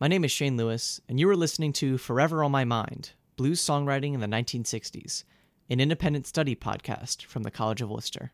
My name is Shane Lewis, and you are listening to Forever on My Mind Blues Songwriting in the 1960s, an independent study podcast from the College of Wooster.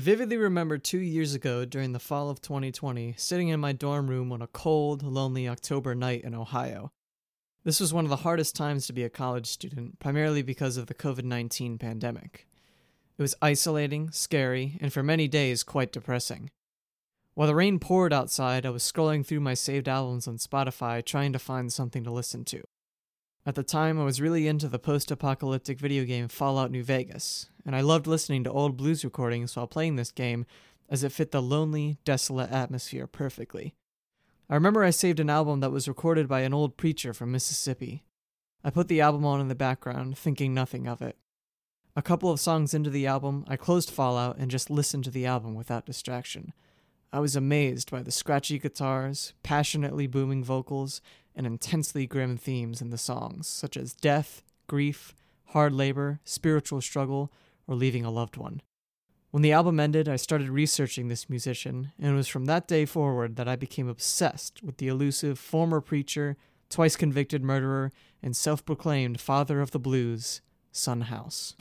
Vividly remember two years ago during the fall of 2020 sitting in my dorm room on a cold, lonely October night in Ohio. This was one of the hardest times to be a college student, primarily because of the COVID 19 pandemic. It was isolating, scary, and for many days quite depressing. While the rain poured outside, I was scrolling through my saved albums on Spotify trying to find something to listen to. At the time, I was really into the post apocalyptic video game Fallout New Vegas, and I loved listening to old blues recordings while playing this game as it fit the lonely, desolate atmosphere perfectly. I remember I saved an album that was recorded by an old preacher from Mississippi. I put the album on in the background, thinking nothing of it. A couple of songs into the album, I closed Fallout and just listened to the album without distraction. I was amazed by the scratchy guitars, passionately booming vocals, and intensely grim themes in the songs, such as death, grief, hard labor, spiritual struggle, or leaving a loved one. When the album ended, I started researching this musician, and it was from that day forward that I became obsessed with the elusive former preacher, twice convicted murderer, and self proclaimed father of the blues, Son House.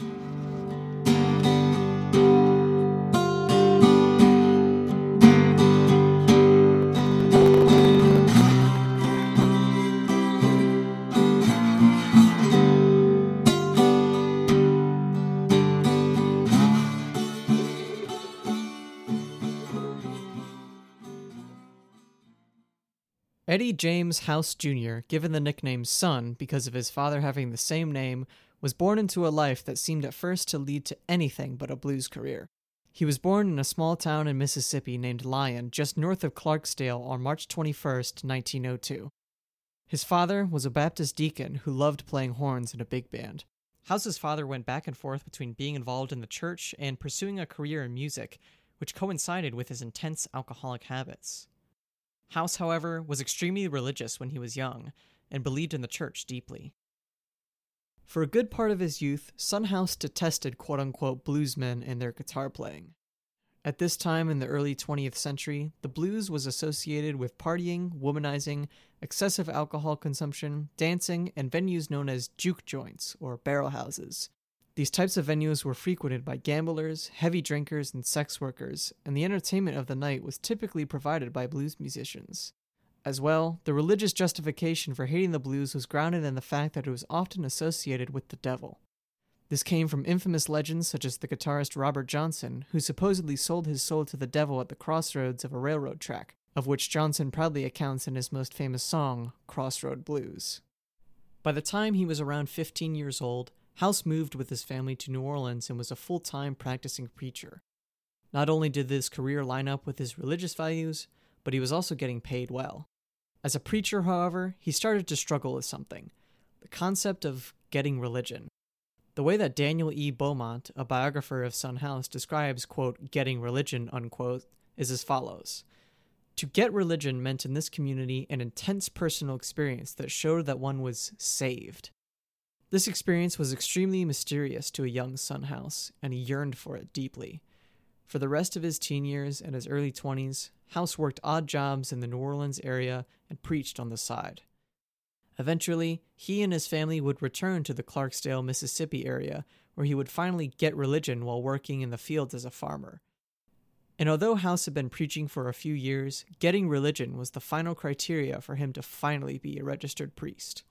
Eddie James House Jr., given the nickname Son because of his father having the same name, was born into a life that seemed at first to lead to anything but a blues career. He was born in a small town in Mississippi named Lyon, just north of Clarksdale, on March 21, 1902. His father was a Baptist deacon who loved playing horns in a big band. House's father went back and forth between being involved in the church and pursuing a career in music, which coincided with his intense alcoholic habits. House, however, was extremely religious when he was young and believed in the church deeply. For a good part of his youth, Son House detested quote unquote bluesmen and their guitar playing. At this time in the early 20th century, the blues was associated with partying, womanizing, excessive alcohol consumption, dancing, and venues known as juke joints or barrel houses. These types of venues were frequented by gamblers, heavy drinkers, and sex workers, and the entertainment of the night was typically provided by blues musicians. As well, the religious justification for hating the blues was grounded in the fact that it was often associated with the devil. This came from infamous legends such as the guitarist Robert Johnson, who supposedly sold his soul to the devil at the crossroads of a railroad track, of which Johnson proudly accounts in his most famous song, Crossroad Blues. By the time he was around 15 years old, House moved with his family to New Orleans and was a full time practicing preacher. Not only did this career line up with his religious values, but he was also getting paid well. As a preacher, however, he started to struggle with something the concept of getting religion. The way that Daniel E. Beaumont, a biographer of Son House, describes, quote, getting religion, unquote, is as follows. To get religion meant in this community an intense personal experience that showed that one was saved. This experience was extremely mysterious to a young Son House, and he yearned for it deeply. For the rest of his teen years and his early 20s, House worked odd jobs in the New Orleans area and preached on the side. Eventually, he and his family would return to the Clarksdale, Mississippi area, where he would finally get religion while working in the fields as a farmer. And although House had been preaching for a few years, getting religion was the final criteria for him to finally be a registered priest.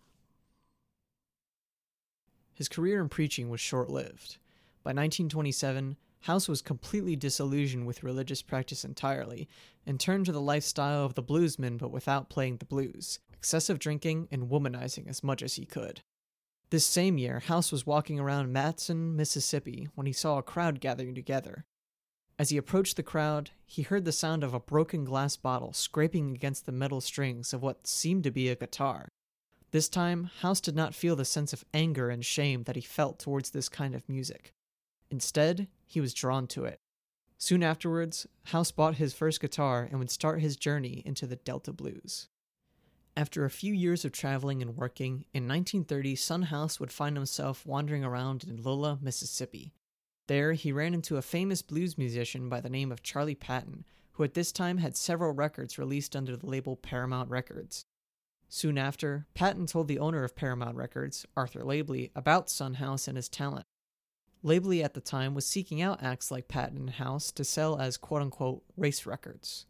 His career in preaching was short lived. By 1927, House was completely disillusioned with religious practice entirely and turned to the lifestyle of the bluesman but without playing the blues, excessive drinking and womanizing as much as he could. This same year, House was walking around Matson, Mississippi, when he saw a crowd gathering together. As he approached the crowd, he heard the sound of a broken glass bottle scraping against the metal strings of what seemed to be a guitar. This time, House did not feel the sense of anger and shame that he felt towards this kind of music. Instead, he was drawn to it. Soon afterwards, House bought his first guitar and would start his journey into the Delta blues. After a few years of traveling and working, in 1930, Son House would find himself wandering around in Lula, Mississippi. There, he ran into a famous blues musician by the name of Charlie Patton, who at this time had several records released under the label Paramount Records. Soon after, Patton told the owner of Paramount Records, Arthur Laibley, about Son House and his talent. Laibley at the time was seeking out acts like Patton and House to sell as quote unquote race records.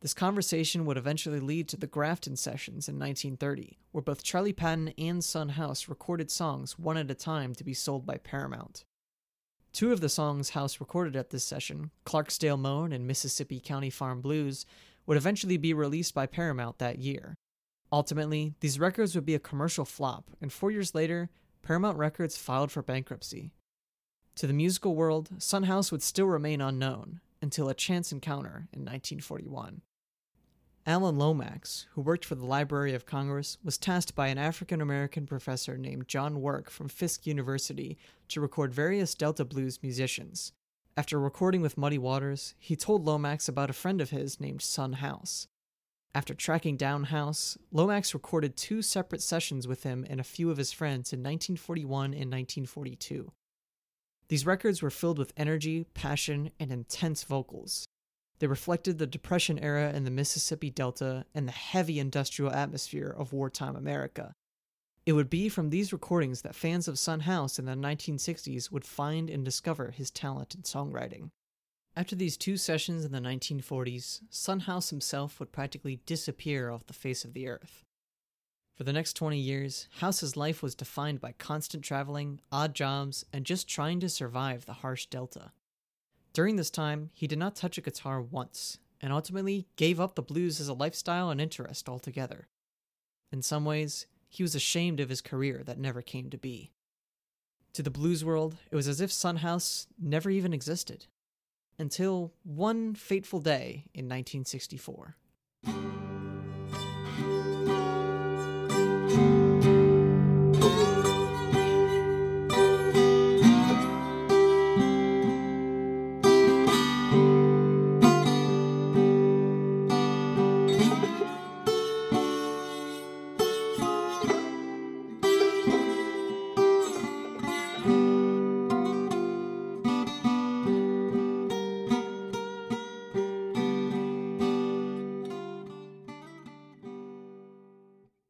This conversation would eventually lead to the Grafton Sessions in 1930, where both Charlie Patton and Son House recorded songs one at a time to be sold by Paramount. Two of the songs House recorded at this session, Clarksdale Moan and Mississippi County Farm Blues, would eventually be released by Paramount that year. Ultimately, these records would be a commercial flop, and four years later, Paramount Records filed for bankruptcy. To the musical world, Son House would still remain unknown until a chance encounter in 1941. Alan Lomax, who worked for the Library of Congress, was tasked by an African American professor named John Work from Fisk University to record various Delta blues musicians. After recording with Muddy Waters, he told Lomax about a friend of his named Son House. After tracking down House, Lomax recorded two separate sessions with him and a few of his friends in 1941 and 1942. These records were filled with energy, passion, and intense vocals. They reflected the Depression era in the Mississippi Delta and the heavy industrial atmosphere of wartime America. It would be from these recordings that fans of Son House in the 1960s would find and discover his talent in songwriting. After these two sessions in the 1940s, Son House himself would practically disappear off the face of the earth. For the next 20 years, House's life was defined by constant traveling, odd jobs, and just trying to survive the harsh Delta. During this time, he did not touch a guitar once, and ultimately gave up the blues as a lifestyle and interest altogether. In some ways, he was ashamed of his career that never came to be. To the blues world, it was as if Son House never even existed until one fateful day in 1964.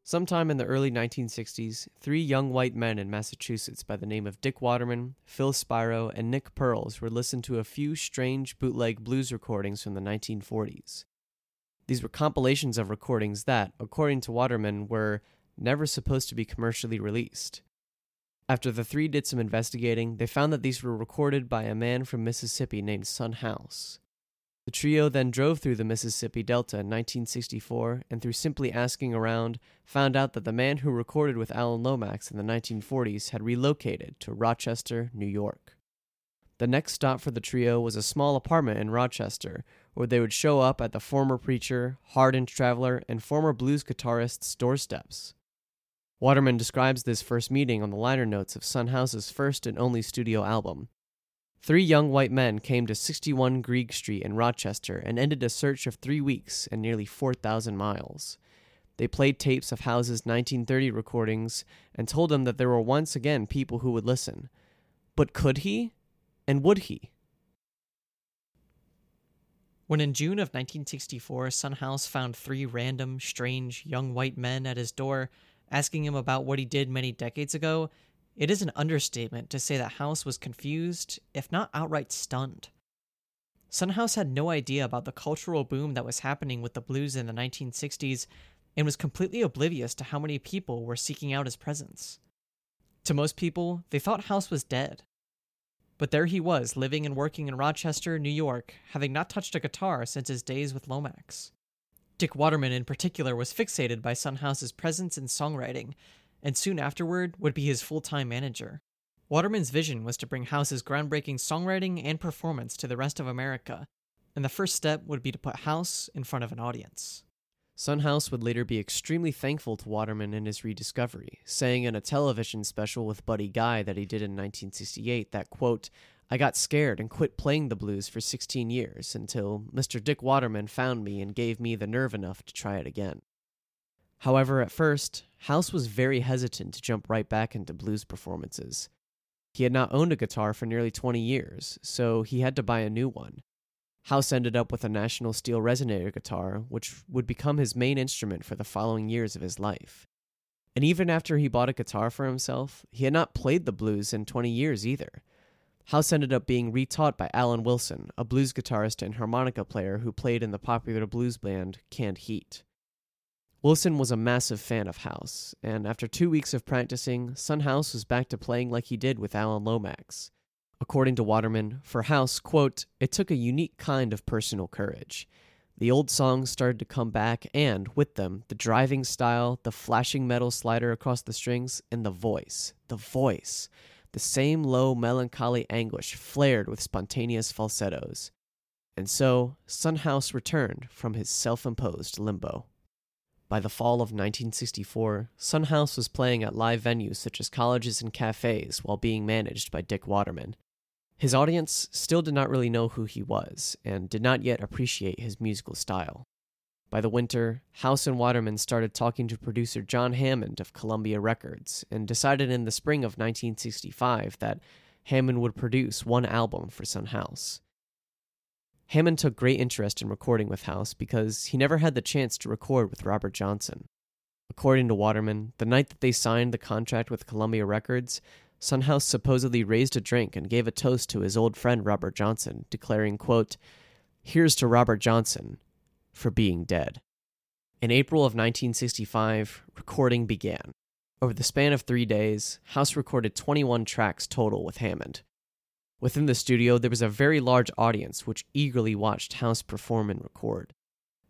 Sometime in the early 1960s, three young white men in Massachusetts by the name of Dick Waterman, Phil Spiro, and Nick Perls were listened to a few strange bootleg blues recordings from the 1940s. These were compilations of recordings that, according to Waterman, were never supposed to be commercially released. After the three did some investigating, they found that these were recorded by a man from Mississippi named Son House. The trio then drove through the Mississippi Delta in 1964 and, through simply asking around, found out that the man who recorded with Alan Lomax in the 1940s had relocated to Rochester, New York. The next stop for the trio was a small apartment in Rochester, where they would show up at the former preacher, hardened traveler, and former blues guitarist's doorsteps. Waterman describes this first meeting on the liner notes of Son House's first and only studio album, Three young white men came to 61 Greig Street in Rochester and ended a search of three weeks and nearly 4,000 miles. They played tapes of House's 1930 recordings and told him that there were once again people who would listen. But could he? And would he? When in June of 1964, Son House found three random, strange, young white men at his door asking him about what he did many decades ago, it is an understatement to say that House was confused, if not outright stunned. Son House had no idea about the cultural boom that was happening with the blues in the 1960s and was completely oblivious to how many people were seeking out his presence. To most people, they thought House was dead. But there he was, living and working in Rochester, New York, having not touched a guitar since his days with Lomax. Dick Waterman, in particular, was fixated by Son House's presence and songwriting, and soon afterward would be his full time manager. Waterman's vision was to bring House's groundbreaking songwriting and performance to the rest of America, and the first step would be to put House in front of an audience. Son House would later be extremely thankful to Waterman in his rediscovery, saying in a television special with Buddy Guy that he did in 1968 that, quote, I got scared and quit playing the blues for 16 years until Mr. Dick Waterman found me and gave me the nerve enough to try it again. However, at first, House was very hesitant to jump right back into blues performances. He had not owned a guitar for nearly 20 years, so he had to buy a new one. House ended up with a National Steel Resonator guitar, which would become his main instrument for the following years of his life. And even after he bought a guitar for himself, he had not played the blues in 20 years either. House ended up being retaught by Alan Wilson, a blues guitarist and harmonica player who played in the popular blues band Canned Heat. Wilson was a massive fan of House, and after two weeks of practicing, Son House was back to playing like he did with Alan Lomax. According to Waterman, for House, quote, it took a unique kind of personal courage. The old songs started to come back, and with them, the driving style, the flashing metal slider across the strings, and the voice. The voice. The same low, melancholy anguish flared with spontaneous falsettos. And so, Son House returned from his self imposed limbo. By the fall of 1964, Son House was playing at live venues such as colleges and cafes while being managed by Dick Waterman. His audience still did not really know who he was and did not yet appreciate his musical style. By the winter, House and Waterman started talking to producer John Hammond of Columbia Records and decided in the spring of 1965 that Hammond would produce one album for Son House. Hammond took great interest in recording with House because he never had the chance to record with Robert Johnson. According to Waterman, the night that they signed the contract with Columbia Records, Son House supposedly raised a drink and gave a toast to his old friend Robert Johnson, declaring, quote, Here's to Robert Johnson, for being dead. In April of 1965, recording began. Over the span of three days, House recorded 21 tracks total with Hammond. Within the studio, there was a very large audience which eagerly watched House perform and record.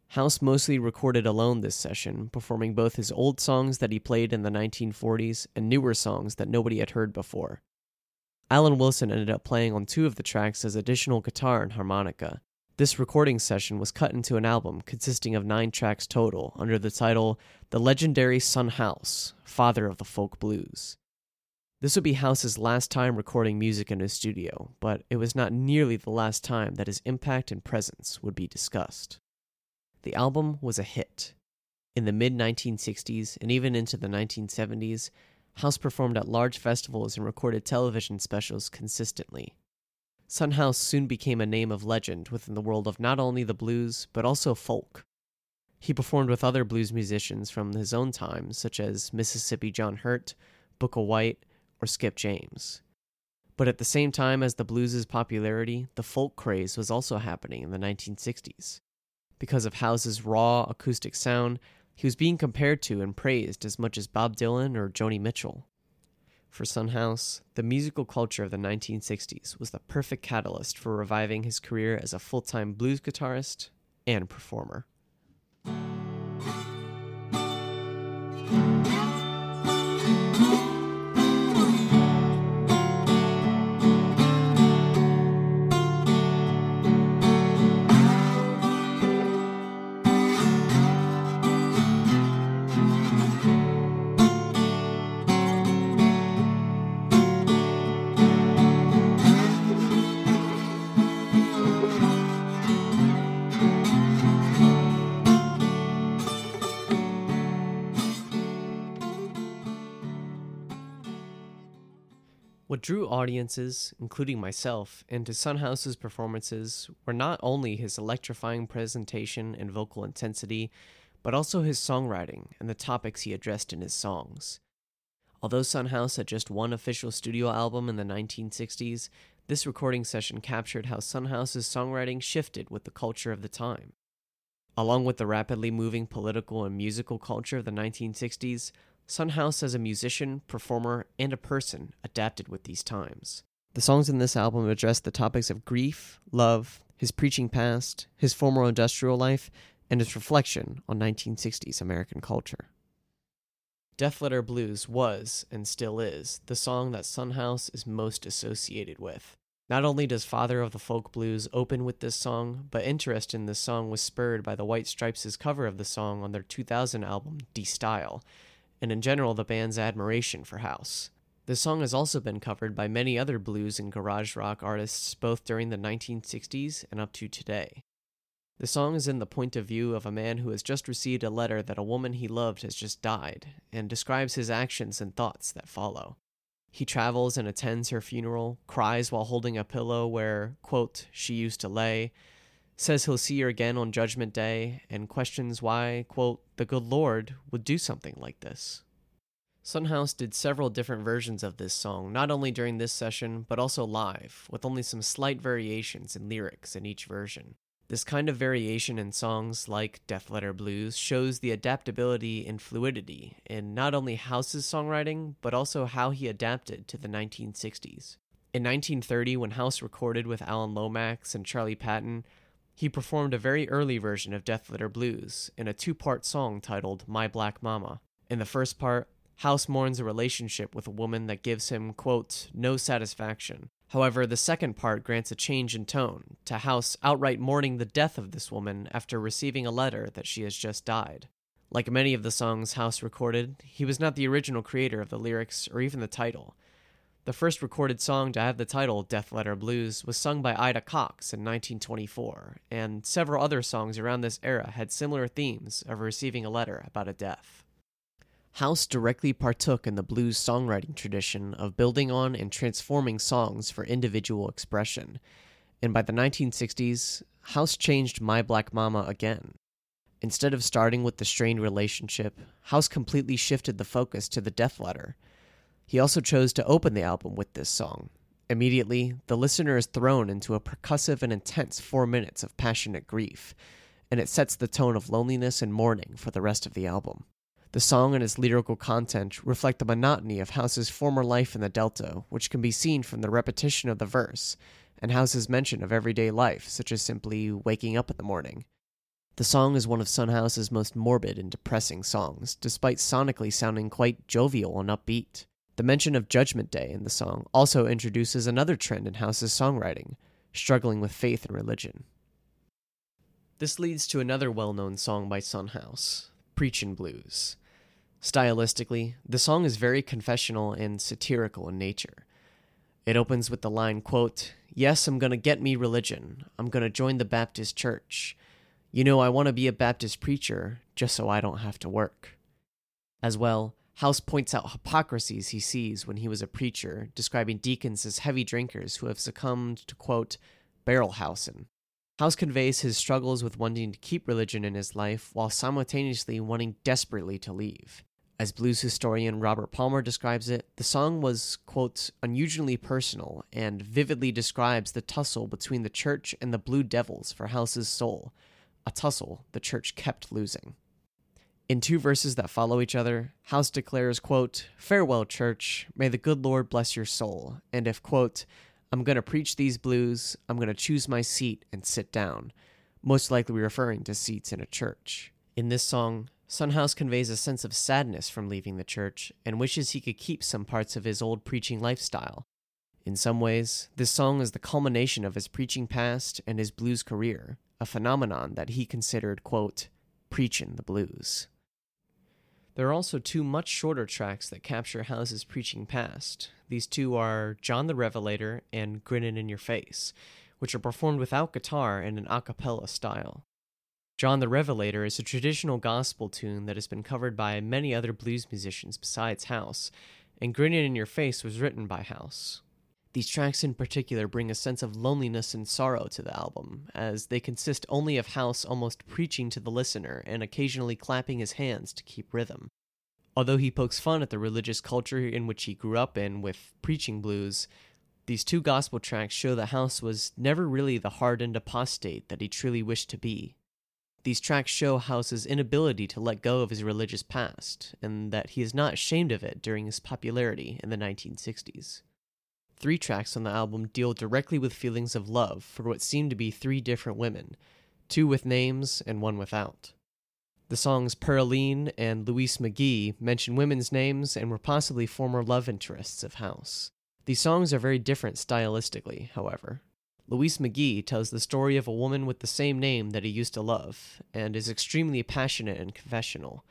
House mostly recorded alone this session, performing both his old songs that he played in the 1940s and newer songs that nobody had heard before. Alan Wilson ended up playing on two of the tracks as additional guitar and harmonica. This recording session was cut into an album consisting of nine tracks total under the title The Legendary Son House, Father of the Folk Blues. This would be House's last time recording music in his studio, but it was not nearly the last time that his impact and presence would be discussed. The album was a hit. In the mid 1960s and even into the 1970s, House performed at large festivals and recorded television specials consistently. Son House soon became a name of legend within the world of not only the blues, but also folk. He performed with other blues musicians from his own time, such as Mississippi John Hurt, Booker White, or Skip James. But at the same time as the blues' popularity, the folk craze was also happening in the 1960s. Because of House's raw acoustic sound, he was being compared to and praised as much as Bob Dylan or Joni Mitchell. For Son House, the musical culture of the 1960s was the perfect catalyst for reviving his career as a full time blues guitarist and performer. Drew audiences, including myself, into Son House's performances were not only his electrifying presentation and vocal intensity, but also his songwriting and the topics he addressed in his songs. Although Son House had just one official studio album in the 1960s, this recording session captured how Son House's songwriting shifted with the culture of the time. Along with the rapidly moving political and musical culture of the 1960s, Son House as a musician, performer, and a person adapted with these times. The songs in this album address the topics of grief, love, his preaching past, his former industrial life, and his reflection on 1960s American culture. Death Letter Blues was, and still is, the song that Son House is most associated with. Not only does Father of the Folk Blues open with this song, but interest in this song was spurred by the White Stripes' cover of the song on their 2000 album, De Stijl, and in general the band's admiration for House. The song has also been covered by many other blues and garage rock artists both during the 1960s and up to today. The song is in the point of view of a man who has just received a letter that a woman he loved has just died, and describes his actions and thoughts that follow. He travels and attends her funeral, cries while holding a pillow where, quote, she used to lay, says he'll see her again on Judgment Day, and questions why, quote, the good Lord would do something like this. Son House did several different versions of this song, not only during this session, but also live, with only some slight variations in lyrics in each version. This kind of variation in songs like Death Letter Blues shows the adaptability and fluidity in not only House's songwriting, but also how he adapted to the 1960s. In 1930, when House recorded with Alan Lomax and Charlie Patton, he performed a very early version of Death Letter Blues in a two part song titled My Black Mama. In the first part, House mourns a relationship with a woman that gives him, quote, no satisfaction, However, the second part grants a change in tone, to House outright mourning the death of this woman after receiving a letter that she has just died. Like many of the songs House recorded, he was not the original creator of the lyrics or even the title. The first recorded song to have the title Death Letter Blues was sung by Ida Cox in 1924, and several other songs around this era had similar themes of receiving a letter about a death. House directly partook in the blues songwriting tradition of building on and transforming songs for individual expression. And by the 1960s, House changed My Black Mama again. Instead of starting with the strained relationship, House completely shifted the focus to the death letter. He also chose to open the album with this song. Immediately, the listener is thrown into a percussive and intense four minutes of passionate grief, and it sets the tone of loneliness and mourning for the rest of the album. The song and its lyrical content reflect the monotony of House's former life in the Delta, which can be seen from the repetition of the verse, and House's mention of everyday life, such as simply waking up in the morning. The song is one of Son House's most morbid and depressing songs, despite sonically sounding quite jovial and upbeat. The mention of Judgment Day in the song also introduces another trend in House's songwriting, struggling with faith and religion. This leads to another well known song by Son House, Preachin' Blues. Stylistically, the song is very confessional and satirical in nature. It opens with the line, quote, Yes, I'm gonna get me religion. I'm gonna join the Baptist church. You know, I want to be a Baptist preacher just so I don't have to work. As well, House points out hypocrisies he sees when he was a preacher, describing deacons as heavy drinkers who have succumbed to, quote, barrel housing. House conveys his struggles with wanting to keep religion in his life while simultaneously wanting desperately to leave. As blues historian Robert Palmer describes it, the song was, quote, unusually personal and vividly describes the tussle between the church and the Blue Devils for House's soul, a tussle the church kept losing. In two verses that follow each other, House declares, quote, Farewell, church, may the good Lord bless your soul, and if, quote, I'm going to preach these blues, I'm going to choose my seat and sit down, most likely referring to seats in a church. In this song, Son House conveys a sense of sadness from leaving the church and wishes he could keep some parts of his old preaching lifestyle. In some ways, this song is the culmination of his preaching past and his blues career, a phenomenon that he considered, quote, preaching the blues. There are also two much shorter tracks that capture House's preaching past. These two are John the Revelator and Grinnin' in Your Face, which are performed without guitar in an a cappella style. John the Revelator is a traditional gospel tune that has been covered by many other blues musicians besides House, and Grinning in Your Face was written by House. These tracks in particular bring a sense of loneliness and sorrow to the album, as they consist only of House almost preaching to the listener and occasionally clapping his hands to keep rhythm. Although he pokes fun at the religious culture in which he grew up in with preaching blues, these two gospel tracks show that House was never really the hardened apostate that he truly wished to be. These tracks show House's inability to let go of his religious past, and that he is not ashamed of it during his popularity in the 1960s. Three tracks on the album deal directly with feelings of love for what seem to be three different women, two with names and one without. The songs Pearline and Louise McGhee mention women's names and were possibly former love interests of House. These songs are very different stylistically, however. Louise McGhee tells the story of a woman with the same name that he used to love, and is extremely passionate and confessional.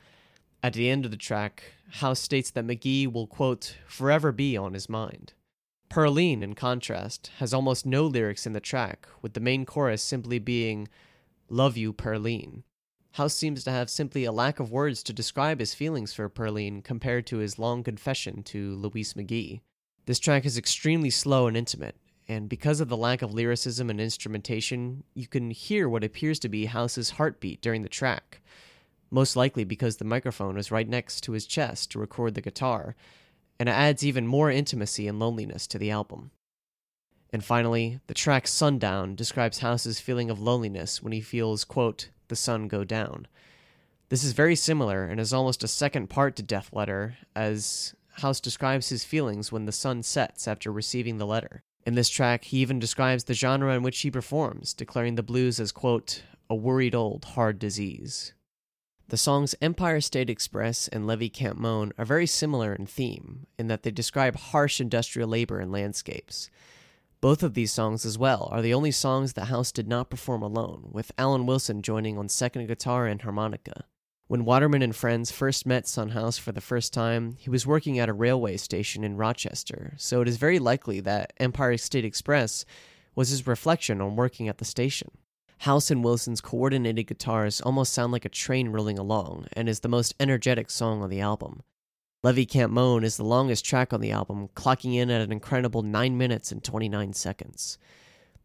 At the end of the track, House states that McGhee will, quote, forever be on his mind. Pearline, in contrast, has almost no lyrics in the track, with the main chorus simply being, Love you, Pearline. House seems to have simply a lack of words to describe his feelings for Pearline compared to his long confession to Louise McGhee. This track is extremely slow and intimate, and because of the lack of lyricism and instrumentation, you can hear what appears to be House's heartbeat during the track, most likely because the microphone was right next to his chest to record the guitar, and it adds even more intimacy and loneliness to the album. And finally, the track Sundown describes House's feeling of loneliness when he feels, quote, the sun go down. This is very similar and is almost a second part to Death Letter, as House describes his feelings when the sun sets after receiving the letter. In this track, he even describes the genre in which he performs, declaring the blues as, quote, a worried old hard disease. The songs Empire State Express and Levee Camp Moan are very similar in theme, in that they describe harsh industrial labor and landscapes. Both of these songs, as well, are the only songs that House did not perform alone, with Alan Wilson joining on second guitar and harmonica. When Waterman and friends first met Son House for the first time, he was working at a railway station in Rochester, so it is very likely that Empire State Express was his reflection on working at the station. House and Wilson's coordinated guitars almost sound like a train rolling along, and is the most energetic song on the album. Levee Camp Moan is the longest track on the album, clocking in at an incredible 9 minutes and 29 seconds.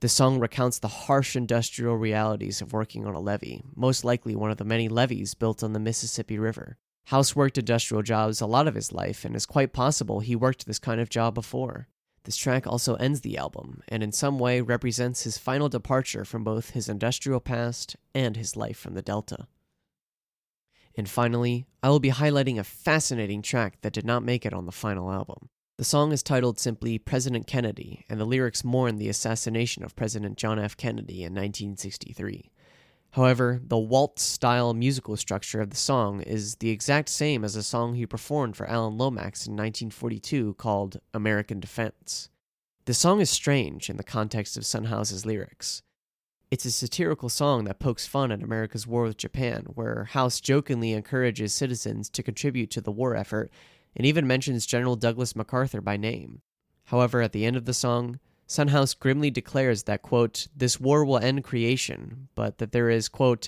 The song recounts the harsh industrial realities of working on a levee, most likely one of the many levees built on the Mississippi River. House worked industrial jobs a lot of his life, and it's quite possible he worked this kind of job before. This track also ends the album, and in some way represents his final departure from both his industrial past and his life from the Delta. And finally, I will be highlighting a fascinating track that did not make it on the final album. The song is titled simply President Kennedy, and the lyrics mourn the assassination of President John F. Kennedy in 1963. However, the waltz style musical structure of the song is the exact same as a song he performed for Alan Lomax in 1942 called American Defense. The song is strange in the context of Son House's lyrics. It's a satirical song that pokes fun at America's war with Japan, where House jokingly encourages citizens to contribute to the war effort and even mentions General Douglas MacArthur by name. However, at the end of the song, Son House grimly declares that, quote, this war will end creation, but that there is, quote,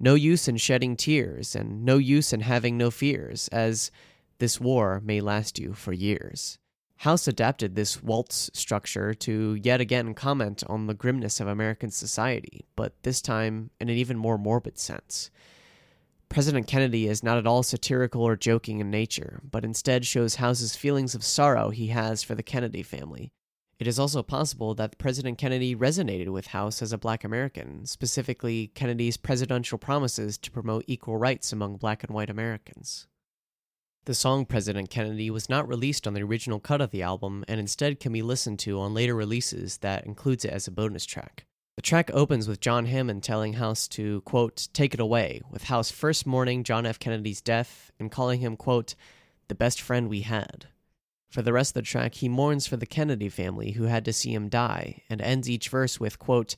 no use in shedding tears and no use in having no fears, as this war may last you for years. House adapted this waltz structure to yet again comment on the grimness of American society, but this time in an even more morbid sense. President Kennedy is not at all satirical or joking in nature, but instead shows House's feelings of sorrow he has for the Kennedy family, it is also possible that President Kennedy resonated with House as a black American, specifically Kennedy's presidential promises to promote equal rights among black and white Americans. The song President Kennedy was not released on the original cut of the album and instead can be listened to on later releases that includes it as a bonus track. The track opens with John Hammond telling House to, quote, take it away, with House first mourning John F. Kennedy's death and calling him, quote, the best friend we had. For the rest of the track, he mourns for the Kennedy family who had to see him die, and ends each verse with, quote,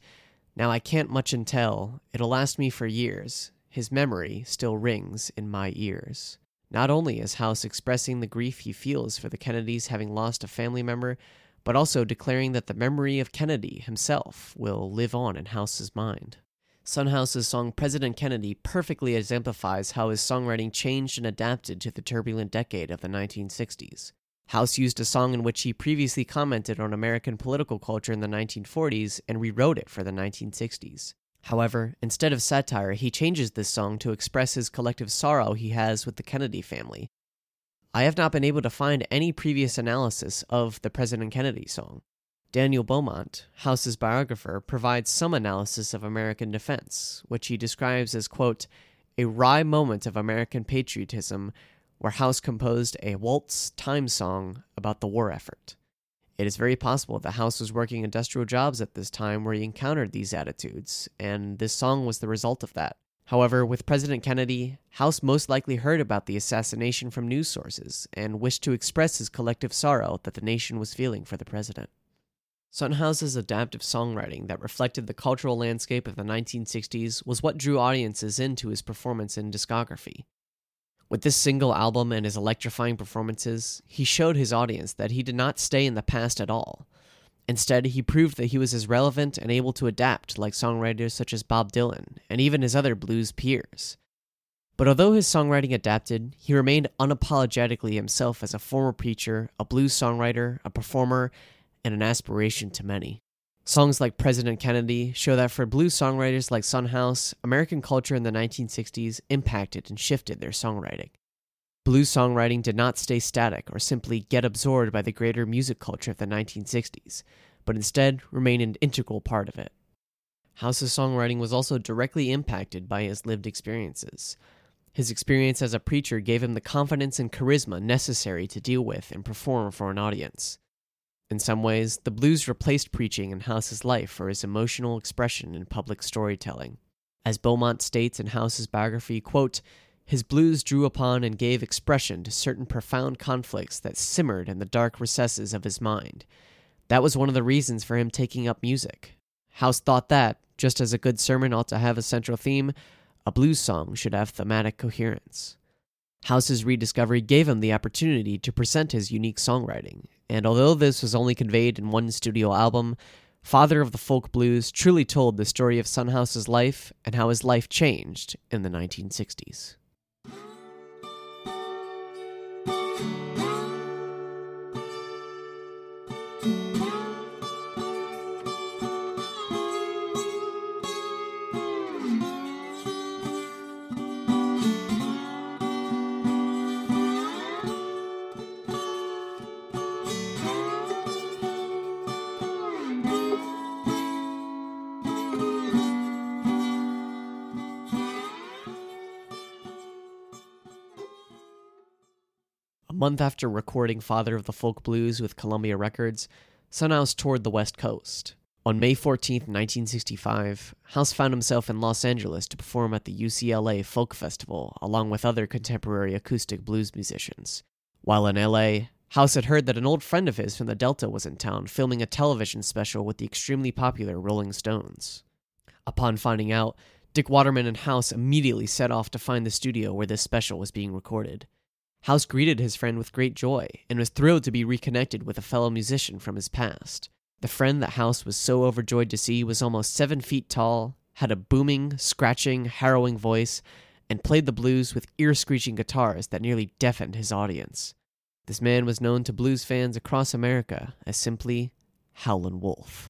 Now I can't much tell, it'll last me for years. His memory still rings in my ears. Not only is House expressing the grief he feels for the Kennedys having lost a family member, but also declaring that the memory of Kennedy himself will live on in House's mind. Son House's song President Kennedy perfectly exemplifies how his songwriting changed and adapted to the turbulent decade of the 1960s. House used a song in which he previously commented on American political culture in the 1940s and rewrote it for the 1960s. However, instead of satire, he changes this song to express his collective sorrow he has with the Kennedy family. I have not been able to find any previous analysis of the President Kennedy song. Daniel Beaumont, House's biographer, provides some analysis of American defense, which he describes as, quote, a wry moment of American patriotism where House composed a waltz time song about the war effort. It is very possible that House was working industrial jobs at this time where he encountered these attitudes, and this song was the result of that. However, with President Kennedy, House most likely heard about the assassination from news sources and wished to express his collective sorrow that the nation was feeling for the president. Son House's adaptive songwriting that reflected the cultural landscape of the 1960s was what drew audiences into his performance and discography. With this single album and his electrifying performances, he showed his audience that he did not stay in the past at all. Instead, he proved that he was as relevant and able to adapt like songwriters such as Bob Dylan and even his other blues peers. But although his songwriting adapted, he remained unapologetically himself as a former preacher, a blues songwriter, a performer, and an aspiration to many. Songs like President Kennedy show that for blues songwriters like Son House, American culture in the 1960s impacted and shifted their songwriting. Blues songwriting did not stay static or simply get absorbed by the greater music culture of the 1960s, but instead remained an integral part of it. House's songwriting was also directly impacted by his lived experiences. His experience as a preacher gave him the confidence and charisma necessary to deal with and perform for an audience. In some ways, the blues replaced preaching in House's life for his emotional expression in public storytelling. As Beaumont states in House's biography, quote, his blues drew upon and gave expression to certain profound conflicts that simmered in the dark recesses of his mind. That was one of the reasons for him taking up music. House thought that, just as a good sermon ought to have a central theme, a blues song should have thematic coherence. House's rediscovery gave him the opportunity to present his unique songwriting, and although this was only conveyed in one studio album, Father of the Folk Blues truly told the story of Son House's life and how his life changed in the 1960s. Month after recording Father of the Folk Blues with Columbia Records, Son House toured the West Coast. On May 14, 1965, House found himself in Los Angeles to perform at the UCLA Folk Festival along with other contemporary acoustic blues musicians. While in LA, House had heard that an old friend of his from the Delta was in town filming a television special with the extremely popular Rolling Stones. Upon finding out, Dick Waterman and House immediately set off to find the studio where this special was being recorded. House greeted his friend with great joy and was thrilled to be reconnected with a fellow musician from his past. The friend that House was so overjoyed to see was almost seven feet tall, had a booming, scratching, harrowing voice, and played the blues with ear screeching guitars that nearly deafened his audience. This man was known to blues fans across America as simply Howlin' Wolf.